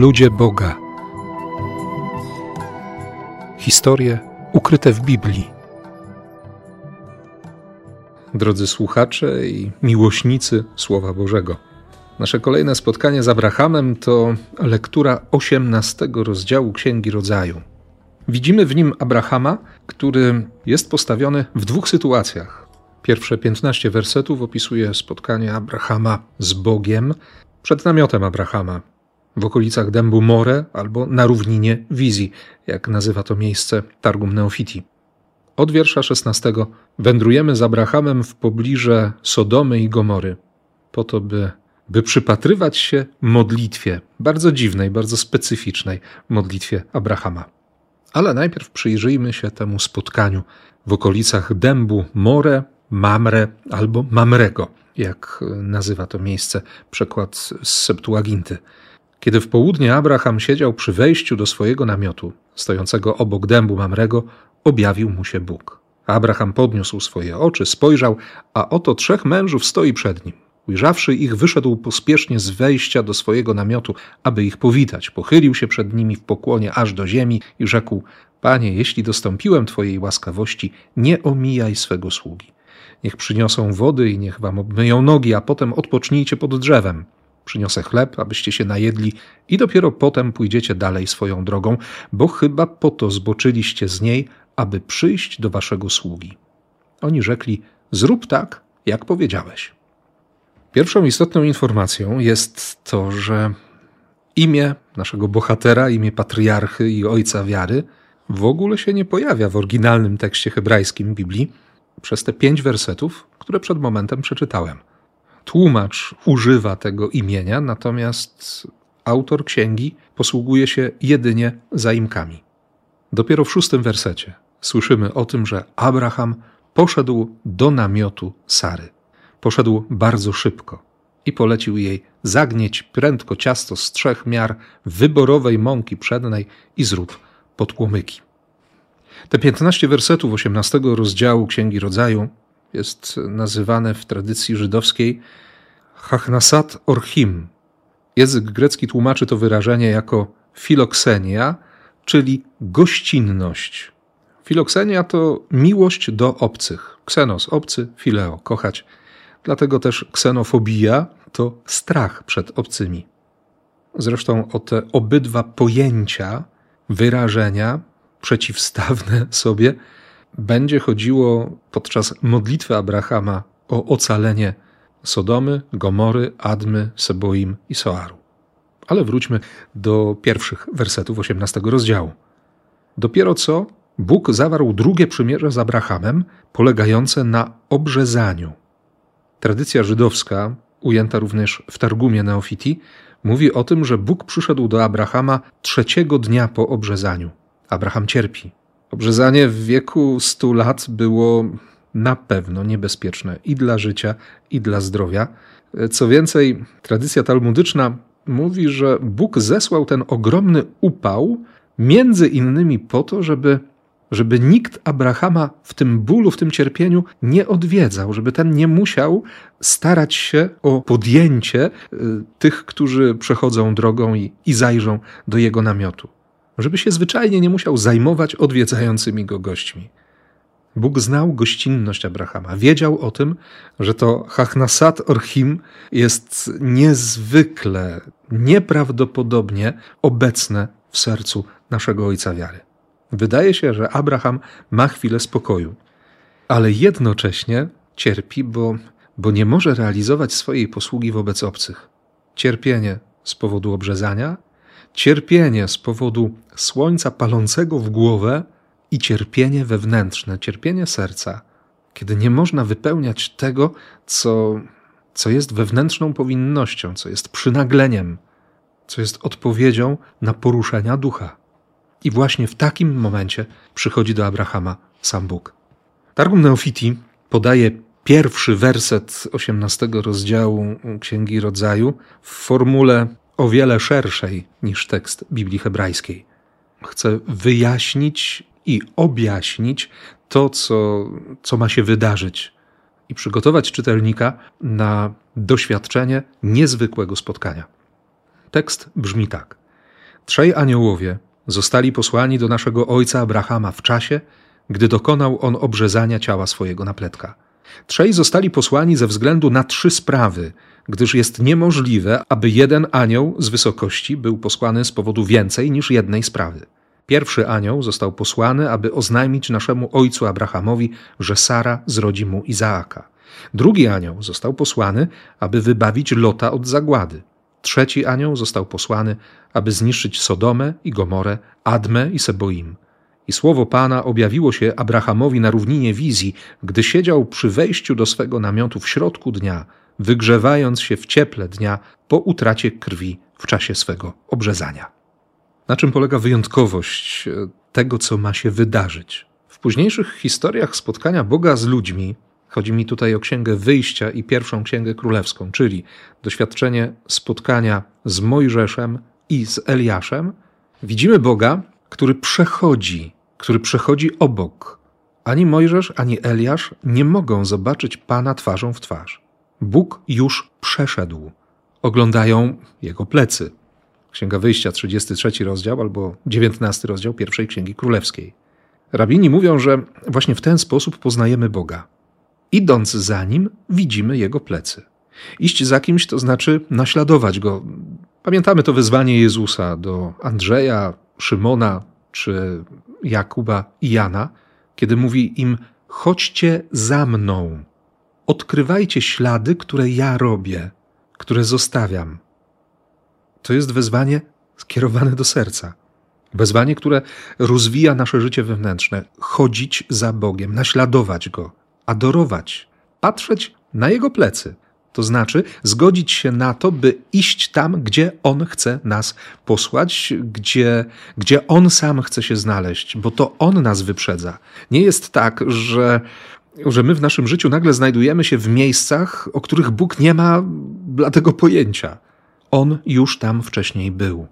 Ludzie Boga. Historie ukryte w Biblii. Drodzy słuchacze i miłośnicy Słowa Bożego. Nasze kolejne spotkanie z Abrahamem to lektura 18 rozdziału Księgi Rodzaju. Widzimy w nim Abrahama, który jest postawiony w dwóch sytuacjach. Pierwsze 15 wersetów opisuje spotkanie Abrahama z Bogiem przed namiotem Abrahama w okolicach dębu More albo na równinie Wizji, jak nazywa to miejsce Targum Neofiti. Od wiersza 16 wędrujemy z Abrahamem w pobliże Sodomy i Gomory, po to, by, by przypatrywać się modlitwie, bardzo dziwnej, bardzo specyficznej modlitwie Abrahama. Ale najpierw przyjrzyjmy się temu spotkaniu w okolicach dębu More, Mamre albo Mamrego, jak nazywa to miejsce przekład z Septuaginty. Kiedy w południe Abraham siedział przy wejściu do swojego namiotu, stojącego obok dębu Mamrego, objawił mu się Bóg. Abraham podniósł swoje oczy, spojrzał, a oto trzech mężów stoi przed nim. Ujrzawszy ich, wyszedł pospiesznie z wejścia do swojego namiotu, aby ich powitać. Pochylił się przed nimi w pokłonie aż do ziemi i rzekł: Panie, jeśli dostąpiłem Twojej łaskawości, nie omijaj swego sługi. Niech przyniosą wody i niech wam obmyją nogi, a potem odpocznijcie pod drzewem. Przyniosę chleb, abyście się najedli, i dopiero potem pójdziecie dalej swoją drogą, bo chyba po to zboczyliście z niej, aby przyjść do waszego sługi. Oni rzekli: Zrób tak, jak powiedziałeś. Pierwszą istotną informacją jest to, że imię naszego bohatera, imię patriarchy i ojca wiary w ogóle się nie pojawia w oryginalnym tekście hebrajskim Biblii przez te pięć wersetów, które przed momentem przeczytałem. Tłumacz używa tego imienia, natomiast autor księgi posługuje się jedynie zaimkami. Dopiero w szóstym wersecie słyszymy o tym, że Abraham poszedł do namiotu Sary. Poszedł bardzo szybko i polecił jej zagnieć prędko ciasto z trzech miar wyborowej mąki przednej i zrób podpłomyki. Te 15 wersetów 18 rozdziału Księgi Rodzaju jest nazywane w tradycji żydowskiej Hachnasat Orchim. Język grecki tłumaczy to wyrażenie jako filoksenia, czyli gościnność. Filoksenia to miłość do obcych. Ksenos, obcy, fileo, kochać. Dlatego też ksenofobia to strach przed obcymi. Zresztą o te obydwa pojęcia, wyrażenia przeciwstawne sobie, będzie chodziło podczas modlitwy Abrahama o ocalenie Sodomy, Gomory, Admy, Seboim i Soaru. Ale wróćmy do pierwszych wersetów 18 rozdziału. Dopiero co Bóg zawarł drugie przymierze z Abrahamem, polegające na obrzezaniu. Tradycja żydowska, ujęta również w Targumie Neofiti, mówi o tym, że Bóg przyszedł do Abrahama trzeciego dnia po obrzezaniu. Abraham cierpi. Obrzezanie w wieku 100 lat było na pewno niebezpieczne i dla życia, i dla zdrowia. Co więcej, tradycja talmudyczna mówi, że Bóg zesłał ten ogromny upał między innymi po to, żeby, żeby nikt Abrahama w tym bólu, w tym cierpieniu nie odwiedzał, żeby ten nie musiał starać się o podjęcie y, tych, którzy przechodzą drogą i, i zajrzą do jego namiotu żeby się zwyczajnie nie musiał zajmować odwiedzającymi go gośćmi. Bóg znał gościnność Abrahama. Wiedział o tym, że to Hachnasat Orchim jest niezwykle, nieprawdopodobnie obecne w sercu naszego Ojca Wiary. Wydaje się, że Abraham ma chwilę spokoju, ale jednocześnie cierpi, bo, bo nie może realizować swojej posługi wobec obcych. Cierpienie z powodu obrzezania cierpienie z powodu słońca palącego w głowę i cierpienie wewnętrzne, cierpienie serca, kiedy nie można wypełniać tego, co, co jest wewnętrzną powinnością, co jest przynagleniem, co jest odpowiedzią na poruszenia ducha. I właśnie w takim momencie przychodzi do Abrahama sam Bóg. Targum Neofiti podaje pierwszy werset 18 rozdziału Księgi Rodzaju w formule o wiele szerszej niż tekst Biblii hebrajskiej. Chcę wyjaśnić i objaśnić to, co, co ma się wydarzyć, i przygotować czytelnika na doświadczenie niezwykłego spotkania. Tekst brzmi tak: Trzej aniołowie zostali posłani do naszego ojca Abrahama w czasie, gdy dokonał on obrzezania ciała swojego napletka. Trzej zostali posłani ze względu na trzy sprawy, gdyż jest niemożliwe, aby jeden anioł z wysokości był posłany z powodu więcej niż jednej sprawy. Pierwszy anioł został posłany, aby oznajmić naszemu ojcu Abrahamowi, że Sara zrodzi mu Izaaka. Drugi anioł został posłany, aby wybawić Lota od zagłady. Trzeci anioł został posłany, aby zniszczyć Sodomę i Gomorę, Admę i Seboim. I słowo Pana objawiło się Abrahamowi na równinie wizji, gdy siedział przy wejściu do swego namiotu w środku dnia, wygrzewając się w cieple dnia po utracie krwi w czasie swego obrzezania. Na czym polega wyjątkowość e, tego, co ma się wydarzyć? W późniejszych historiach spotkania Boga z ludźmi, chodzi mi tutaj o Księgę Wyjścia i pierwszą Księgę Królewską, czyli doświadczenie spotkania z Mojżeszem i z Eliaszem, widzimy Boga, który przechodzi, który przechodzi obok. Ani Mojżesz, ani Eliasz nie mogą zobaczyć Pana twarzą w twarz. Bóg już przeszedł. Oglądają jego plecy. Księga Wyjścia, 33 rozdział albo 19 rozdział pierwszej Księgi Królewskiej. Rabini mówią, że właśnie w ten sposób poznajemy Boga. Idąc za nim, widzimy jego plecy. Iść za kimś to znaczy naśladować go. Pamiętamy to wezwanie Jezusa do Andrzeja, Szymona czy Jakuba i Jana, kiedy mówi im: Chodźcie za mną, odkrywajcie ślady, które ja robię, które zostawiam. To jest wezwanie skierowane do serca. Wezwanie, które rozwija nasze życie wewnętrzne. Chodzić za Bogiem, naśladować Go, adorować, patrzeć na Jego plecy. To znaczy zgodzić się na to, by iść tam, gdzie On chce nas posłać, gdzie, gdzie On sam chce się znaleźć, bo to On nas wyprzedza. Nie jest tak, że, że my w naszym życiu nagle znajdujemy się w miejscach, o których Bóg nie ma bladego pojęcia. On już tam wcześniej był.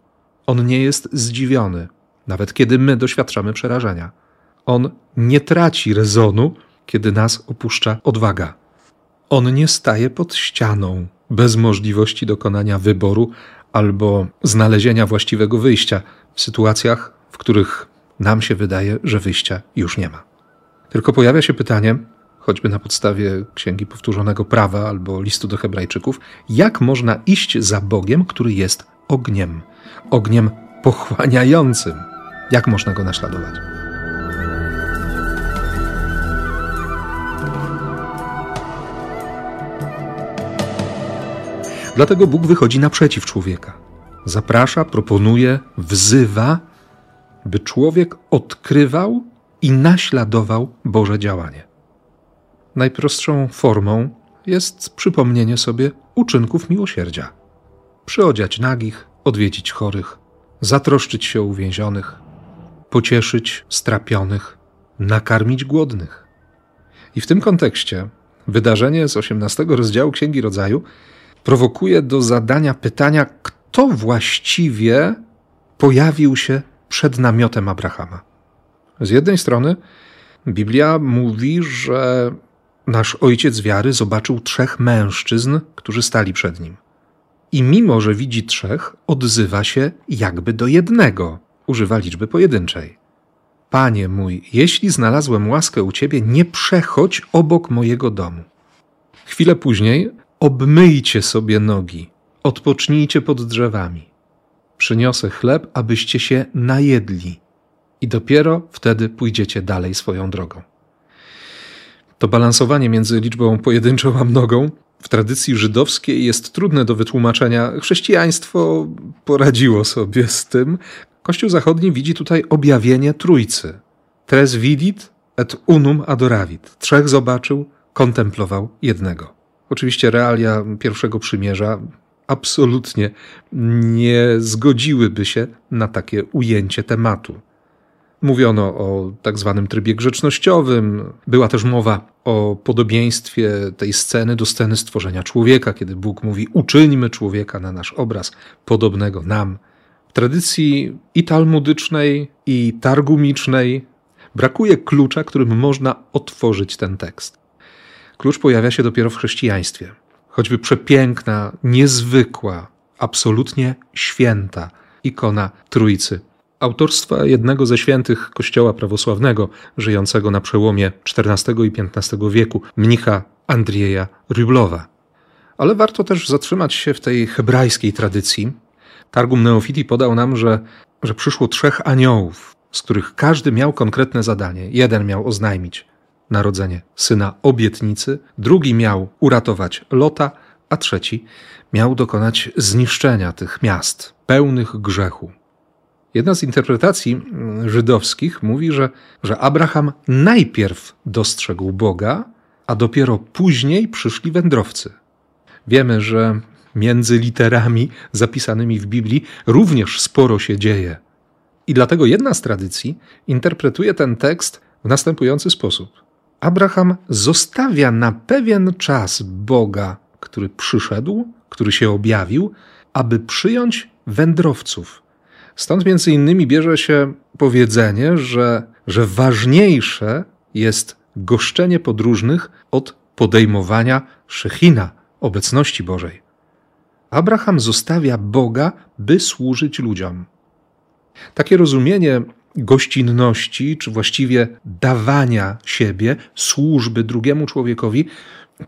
On nie jest zdziwiony, nawet kiedy my doświadczamy przerażenia. On nie traci rezonu, kiedy nas opuszcza odwaga. On nie staje pod ścianą, bez możliwości dokonania wyboru albo znalezienia właściwego wyjścia w sytuacjach, w których nam się wydaje, że wyjścia już nie ma. Tylko pojawia się pytanie, choćby na podstawie Księgi Powtórzonego Prawa albo listu do Hebrajczyków, jak można iść za Bogiem, który jest ogniem, ogniem pochłaniającym. Jak można go naśladować? Dlatego Bóg wychodzi naprzeciw człowieka. Zaprasza, proponuje, wzywa, by człowiek odkrywał i naśladował Boże działanie. Najprostszą formą jest przypomnienie sobie uczynków miłosierdzia. Przyodziać nagich, odwiedzić chorych, zatroszczyć się o uwięzionych, pocieszyć strapionych, nakarmić głodnych. I w tym kontekście wydarzenie z 18 rozdziału Księgi Rodzaju prowokuje do zadania pytania, kto właściwie pojawił się przed namiotem Abrahama. Z jednej strony Biblia mówi, że nasz ojciec wiary zobaczył trzech mężczyzn, którzy stali przed nim. I mimo, że widzi trzech, odzywa się jakby do jednego, używa liczby pojedynczej. Panie mój, jeśli znalazłem łaskę u ciebie, nie przechodź obok mojego domu. Chwilę później obmyjcie sobie nogi, odpocznijcie pod drzewami. Przyniosę chleb, abyście się najedli, i dopiero wtedy pójdziecie dalej swoją drogą. To balansowanie między liczbą pojedynczą a mnogą w tradycji żydowskiej jest trudne do wytłumaczenia. Chrześcijaństwo poradziło sobie z tym. Kościół zachodni widzi tutaj objawienie Trójcy. Tres vidit et unum adoravit. Trzech zobaczył, kontemplował jednego. Oczywiście realia pierwszego przymierza absolutnie nie zgodziłyby się na takie ujęcie tematu. Mówiono o tak zwanym trybie grzecznościowym. Była też mowa o podobieństwie tej sceny do sceny stworzenia człowieka, kiedy Bóg mówi: Uczyńmy człowieka na nasz obraz, podobnego nam. W tradycji i talmudycznej, i targumicznej brakuje klucza, którym można otworzyć ten tekst. Klucz pojawia się dopiero w chrześcijaństwie. Choćby przepiękna, niezwykła, absolutnie święta ikona Trójcy. Autorstwa jednego ze świętych Kościoła prawosławnego, żyjącego na przełomie XIV i XV wieku, mnicha Andrieja Ryblowa. Ale warto też zatrzymać się w tej hebrajskiej tradycji. Targum Neofiti podał nam, że, że przyszło trzech aniołów, z których każdy miał konkretne zadanie. Jeden miał oznajmić narodzenie syna obietnicy, drugi miał uratować Lota, a trzeci miał dokonać zniszczenia tych miast pełnych grzechu. Jedna z interpretacji mm, żydowskich mówi, że, że Abraham najpierw dostrzegł Boga, a dopiero później przyszli wędrowcy. Wiemy, że między literami zapisanymi w Biblii również sporo się dzieje. I dlatego jedna z tradycji interpretuje ten tekst w następujący sposób. Abraham zostawia na pewien czas Boga, który przyszedł, który się objawił, aby przyjąć wędrowców. Stąd między innymi bierze się powiedzenie, że, że ważniejsze jest goszczenie podróżnych od podejmowania szechina, obecności Bożej. Abraham zostawia Boga, by służyć ludziom. Takie rozumienie gościnności, czy właściwie dawania siebie, służby drugiemu człowiekowi,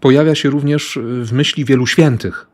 pojawia się również w myśli wielu świętych,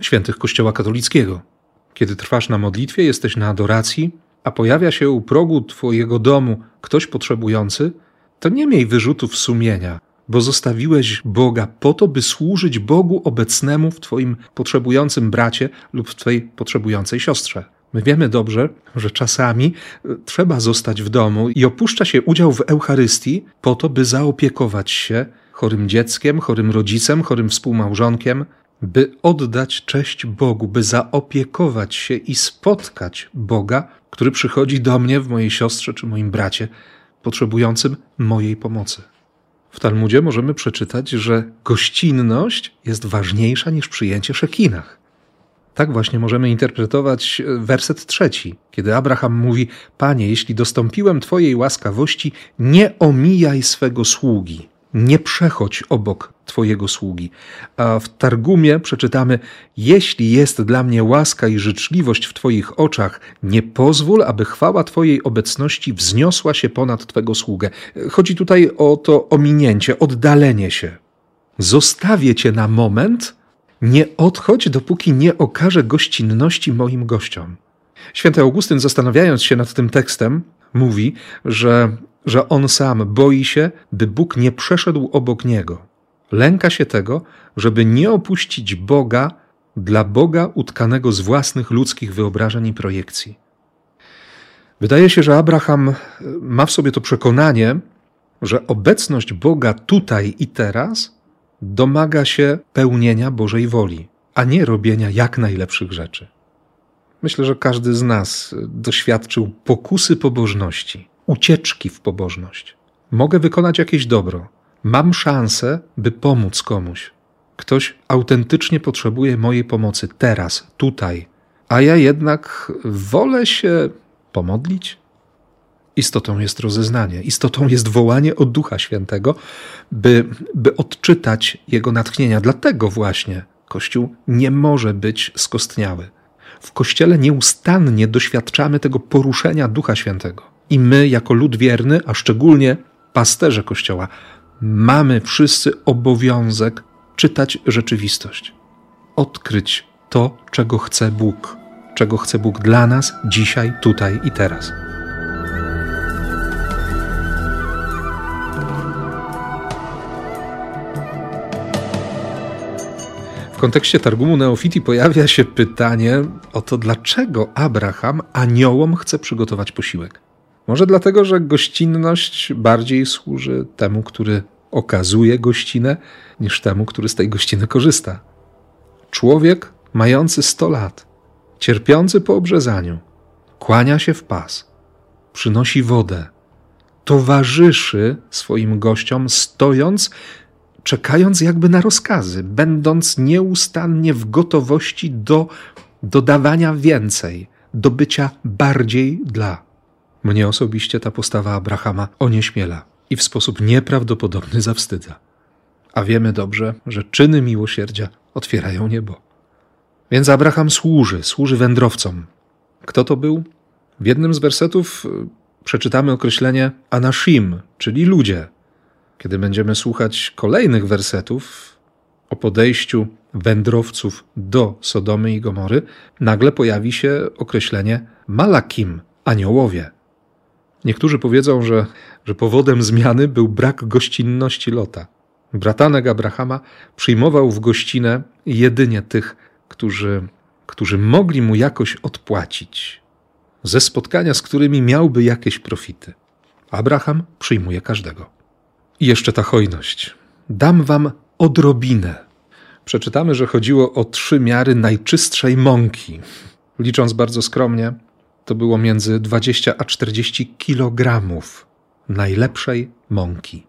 świętych Kościoła katolickiego. Kiedy trwasz na modlitwie, jesteś na adoracji, a pojawia się u progu Twojego domu ktoś potrzebujący, to nie miej wyrzutów sumienia, bo zostawiłeś Boga po to, by służyć Bogu obecnemu w Twoim potrzebującym bracie lub w Twojej potrzebującej siostrze. My wiemy dobrze, że czasami e, trzeba zostać w domu i opuszcza się udział w Eucharystii po to, by zaopiekować się chorym dzieckiem, chorym rodzicem, chorym współmałżonkiem, by oddać cześć Bogu, by zaopiekować się i spotkać Boga, który przychodzi do mnie, w mojej siostrze czy moim bracie, potrzebującym mojej pomocy. W Talmudzie możemy przeczytać, że gościnność jest ważniejsza niż przyjęcie szekinach. Tak właśnie możemy interpretować e, werset trzeci, kiedy Abraham mówi: Panie, jeśli dostąpiłem Twojej łaskawości, nie omijaj swego sługi, nie przechodź obok Twojego sługi. A w Targumie przeczytamy: Jeśli jest dla mnie łaska i życzliwość w Twoich oczach, nie pozwól, aby chwała Twojej obecności wzniosła się ponad Twego sługę. Chodzi tutaj o to ominięcie, oddalenie się. Zostawię Cię na moment, nie odchodź, dopóki nie okaże gościnności moim gościom. Święty Augustyn, zastanawiając się nad tym tekstem, mówi, że, że on sam boi się, by Bóg nie przeszedł obok niego. Lęka się tego, żeby nie opuścić Boga dla Boga utkanego z własnych ludzkich wyobrażeń i projekcji. Wydaje się, że Abraham ma w sobie to przekonanie, że obecność Boga tutaj i teraz domaga się pełnienia Bożej woli, a nie robienia jak najlepszych rzeczy. Myślę, że każdy z nas doświadczył pokusy pobożności, ucieczki w pobożność. Mogę wykonać jakieś dobro, mam szansę, by pomóc komuś. Ktoś autentycznie potrzebuje mojej pomocy teraz, tutaj, a ja jednak wolę się pomodlić, Istotą jest rozeznanie, istotą jest wołanie od Ducha Świętego, by, by odczytać Jego natchnienia. Dlatego właśnie Kościół nie może być skostniały. W Kościele nieustannie doświadczamy tego poruszenia Ducha Świętego. I my, jako lud wierny, a szczególnie pasterze Kościoła, mamy wszyscy obowiązek czytać rzeczywistość, odkryć to, czego chce Bóg, czego chce Bóg dla nas dzisiaj, tutaj i teraz. kontekście Targumu Neofiti pojawia się pytanie o to, dlaczego Abraham aniołom chce przygotować posiłek. Może dlatego, że gościnność bardziej służy temu, który okazuje gościnę, niż temu, który z tej gościny korzysta. Człowiek mający 100 lat, cierpiący po obrzezaniu, kłania się w pas, przynosi wodę, towarzyszy swoim gościom, stojąc czekając jakby na rozkazy, będąc nieustannie w gotowości do dodawania więcej, do bycia bardziej dla. Mnie osobiście ta postawa Abrahama onieśmiela i w sposób nieprawdopodobny zawstydza. A wiemy dobrze, że czyny miłosierdzia otwierają niebo. Więc Abraham służy, służy wędrowcom. Kto to był? W jednym z wersetów y, przeczytamy określenie anashim, czyli ludzie. Kiedy będziemy słuchać kolejnych wersetów o podejściu wędrowców do Sodomy i Gomory, nagle pojawi się określenie malakim, aniołowie. Niektórzy powiedzą, że, że powodem zmiany był brak gościnności Lota. Bratanek Abrahama przyjmował w gościnę jedynie tych, którzy, którzy mogli mu jakoś odpłacić, ze spotkania, z którymi miałby jakieś profity. Abraham przyjmuje każdego. I jeszcze ta hojność. Dam wam odrobinę. Przeczytamy, że chodziło o trzy miary najczystszej mąki. Licząc bardzo skromnie, to było między 20 a 40 kilogramów najlepszej mąki,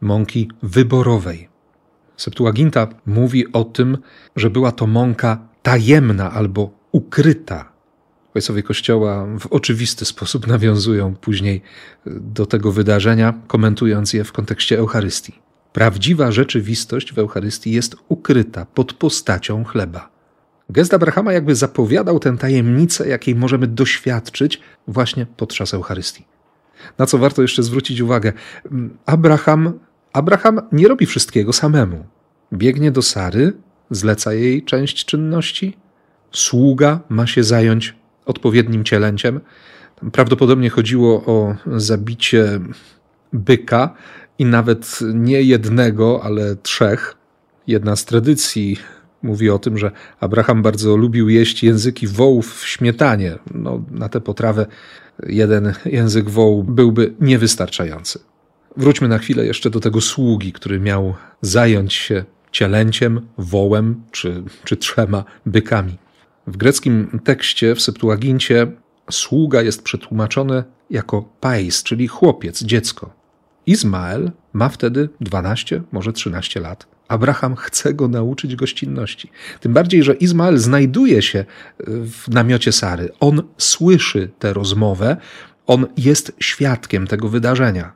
mąki wyborowej. Septuaginta mówi o tym, że była to mąka tajemna albo ukryta. Ojcowie Kościoła w oczywisty sposób nawiązują później do tego wydarzenia, komentując je w kontekście Eucharystii. Prawdziwa rzeczywistość w Eucharystii jest ukryta pod postacią chleba. Gest Abrahama jakby zapowiadał tę tajemnicę, jakiej możemy doświadczyć właśnie podczas Eucharystii. Na co warto jeszcze zwrócić uwagę? Abraham, Abraham nie robi wszystkiego samemu. Biegnie do Sary, zleca jej część czynności, sługa ma się zająć odpowiednim cielęciem. Prawdopodobnie chodziło o zabicie byka i nawet nie jednego, ale trzech. Jedna z tradycji mówi o tym, że Abraham bardzo lubił jeść języki wołów w śmietanie. No, na tę potrawę jeden język wołu byłby niewystarczający. Wróćmy na chwilę jeszcze do tego sługi, który miał zająć się cielęciem, wołem czy, czy trzema bykami. W greckim tekście, w Septuagincie, sługa jest przetłumaczony jako pais, czyli chłopiec, dziecko. Izmael ma wtedy 12, może 13 lat. Abraham chce go nauczyć gościnności. Tym bardziej, że Izmael znajduje się w namiocie Sary. On słyszy tę rozmowę, on jest świadkiem tego wydarzenia.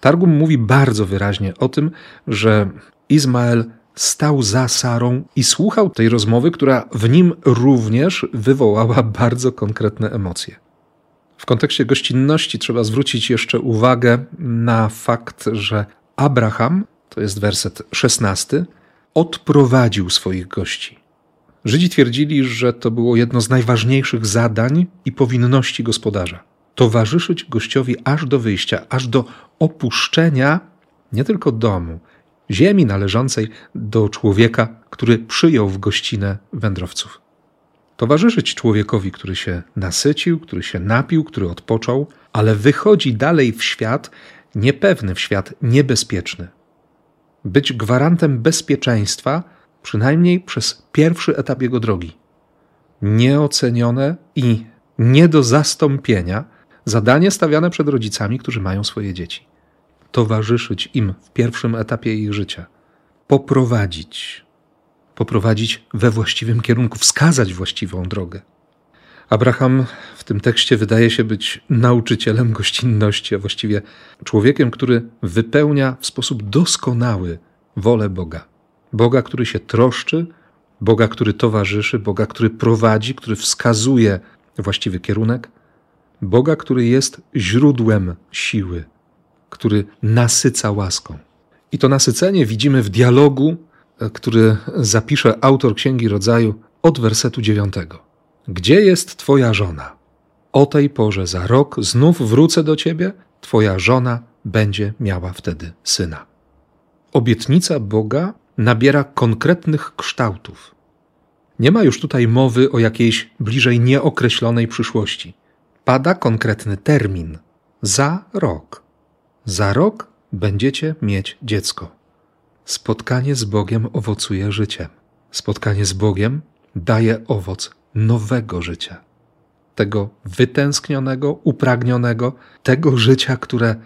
Targum mówi bardzo wyraźnie o tym, że Izmael stał za Sarą i słuchał tej rozmowy, która w nim również wywołała bardzo konkretne emocje. W kontekście gościnności trzeba zwrócić jeszcze uwagę na fakt, że Abraham, to jest werset 16, odprowadził swoich gości. Żydzi twierdzili, że to było jedno z najważniejszych zadań i powinności gospodarza towarzyszyć gościowi aż do wyjścia, aż do opuszczenia nie tylko domu, ziemi należącej do człowieka, który przyjął w gościnę wędrowców. Towarzyszyć człowiekowi, który się nasycił, który się napił, który odpoczął, ale wychodzi dalej w świat niepewny, w świat niebezpieczny. Być gwarantem bezpieczeństwa, przynajmniej przez pierwszy etap jego drogi. Nieocenione i nie do zastąpienia zadanie stawiane przed rodzicami, którzy mają swoje dzieci towarzyszyć im w pierwszym etapie ich życia, poprowadzić, poprowadzić we właściwym kierunku, wskazać właściwą drogę. Abraham w tym tekście wydaje się być nauczycielem gościnności, a właściwie człowiekiem, który wypełnia w sposób doskonały wolę Boga. Boga, który się troszczy, Boga, który towarzyszy, Boga, który prowadzi, który wskazuje właściwy kierunek, Boga, który jest źródłem siły, który nasyca łaską. I to nasycenie widzimy w dialogu, e, który zapisze autor Księgi Rodzaju od wersetu dziewiątego. Gdzie jest Twoja żona? O tej porze za rok znów wrócę do Ciebie, Twoja żona będzie miała wtedy syna. Obietnica Boga nabiera konkretnych kształtów. Nie ma już tutaj mowy o jakiejś bliżej nieokreślonej przyszłości. Pada konkretny termin za rok. Za rok będziecie mieć dziecko. Spotkanie z Bogiem owocuje życiem. Spotkanie z Bogiem daje owoc nowego życia. Tego wytęsknionego, upragnionego, tego życia, które,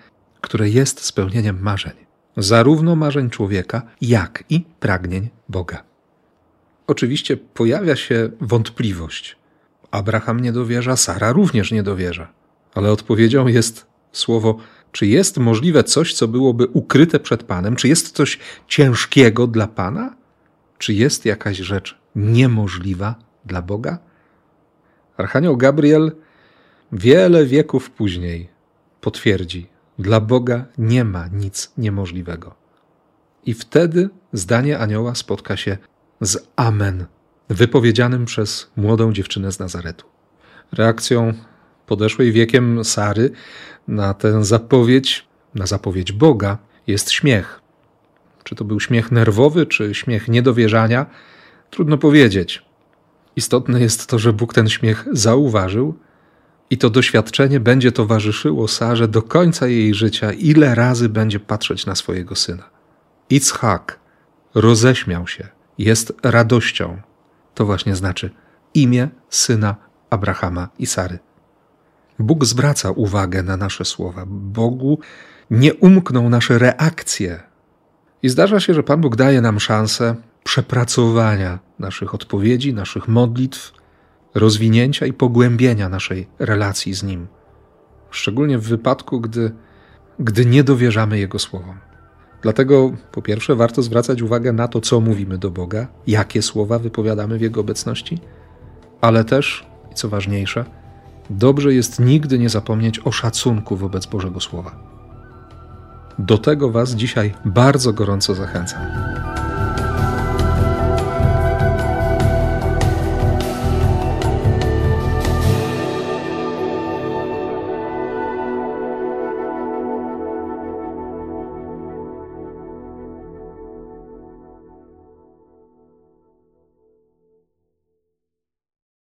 które jest spełnieniem marzeń. Zarówno marzeń człowieka, jak i pragnień Boga. Oczywiście pojawia się wątpliwość. Abraham nie dowierza, Sara również nie dowierza. Ale odpowiedzią jest słowo czy jest możliwe coś, co byłoby ukryte przed Panem? Czy jest coś ciężkiego dla Pana? Czy jest jakaś rzecz niemożliwa dla Boga? Archanioł Gabriel wiele wieków później potwierdzi: Dla Boga nie ma nic niemożliwego. I wtedy zdanie anioła spotka się z Amen, wypowiedzianym przez młodą dziewczynę z Nazaretu. Reakcją podeszłej wiekiem Sary na tę zapowiedź, na zapowiedź Boga, jest śmiech. Czy to był śmiech nerwowy, czy śmiech niedowierzania, trudno powiedzieć. Istotne jest to, że Bóg ten śmiech zauważył i to doświadczenie będzie towarzyszyło Sarze do końca jej życia, ile razy będzie patrzeć na swojego syna. Itzhak roześmiał się, jest radością. To właśnie znaczy imię syna Abrahama i Sary. Bóg zwraca uwagę na nasze słowa. Bogu nie umkną nasze reakcje. I zdarza się, że Pan Bóg daje nam szansę przepracowania naszych odpowiedzi, naszych modlitw, rozwinięcia i pogłębienia naszej relacji z Nim. Szczególnie w wypadku, gdy, gdy nie dowierzamy Jego słowom. Dlatego po pierwsze warto zwracać uwagę na to, co mówimy do Boga, jakie słowa wypowiadamy w Jego obecności, ale też, i co ważniejsze, dobrze jest nigdy nie zapomnieć o szacunku wobec Bożego Słowa. Do tego Was dzisiaj bardzo gorąco zachęcam.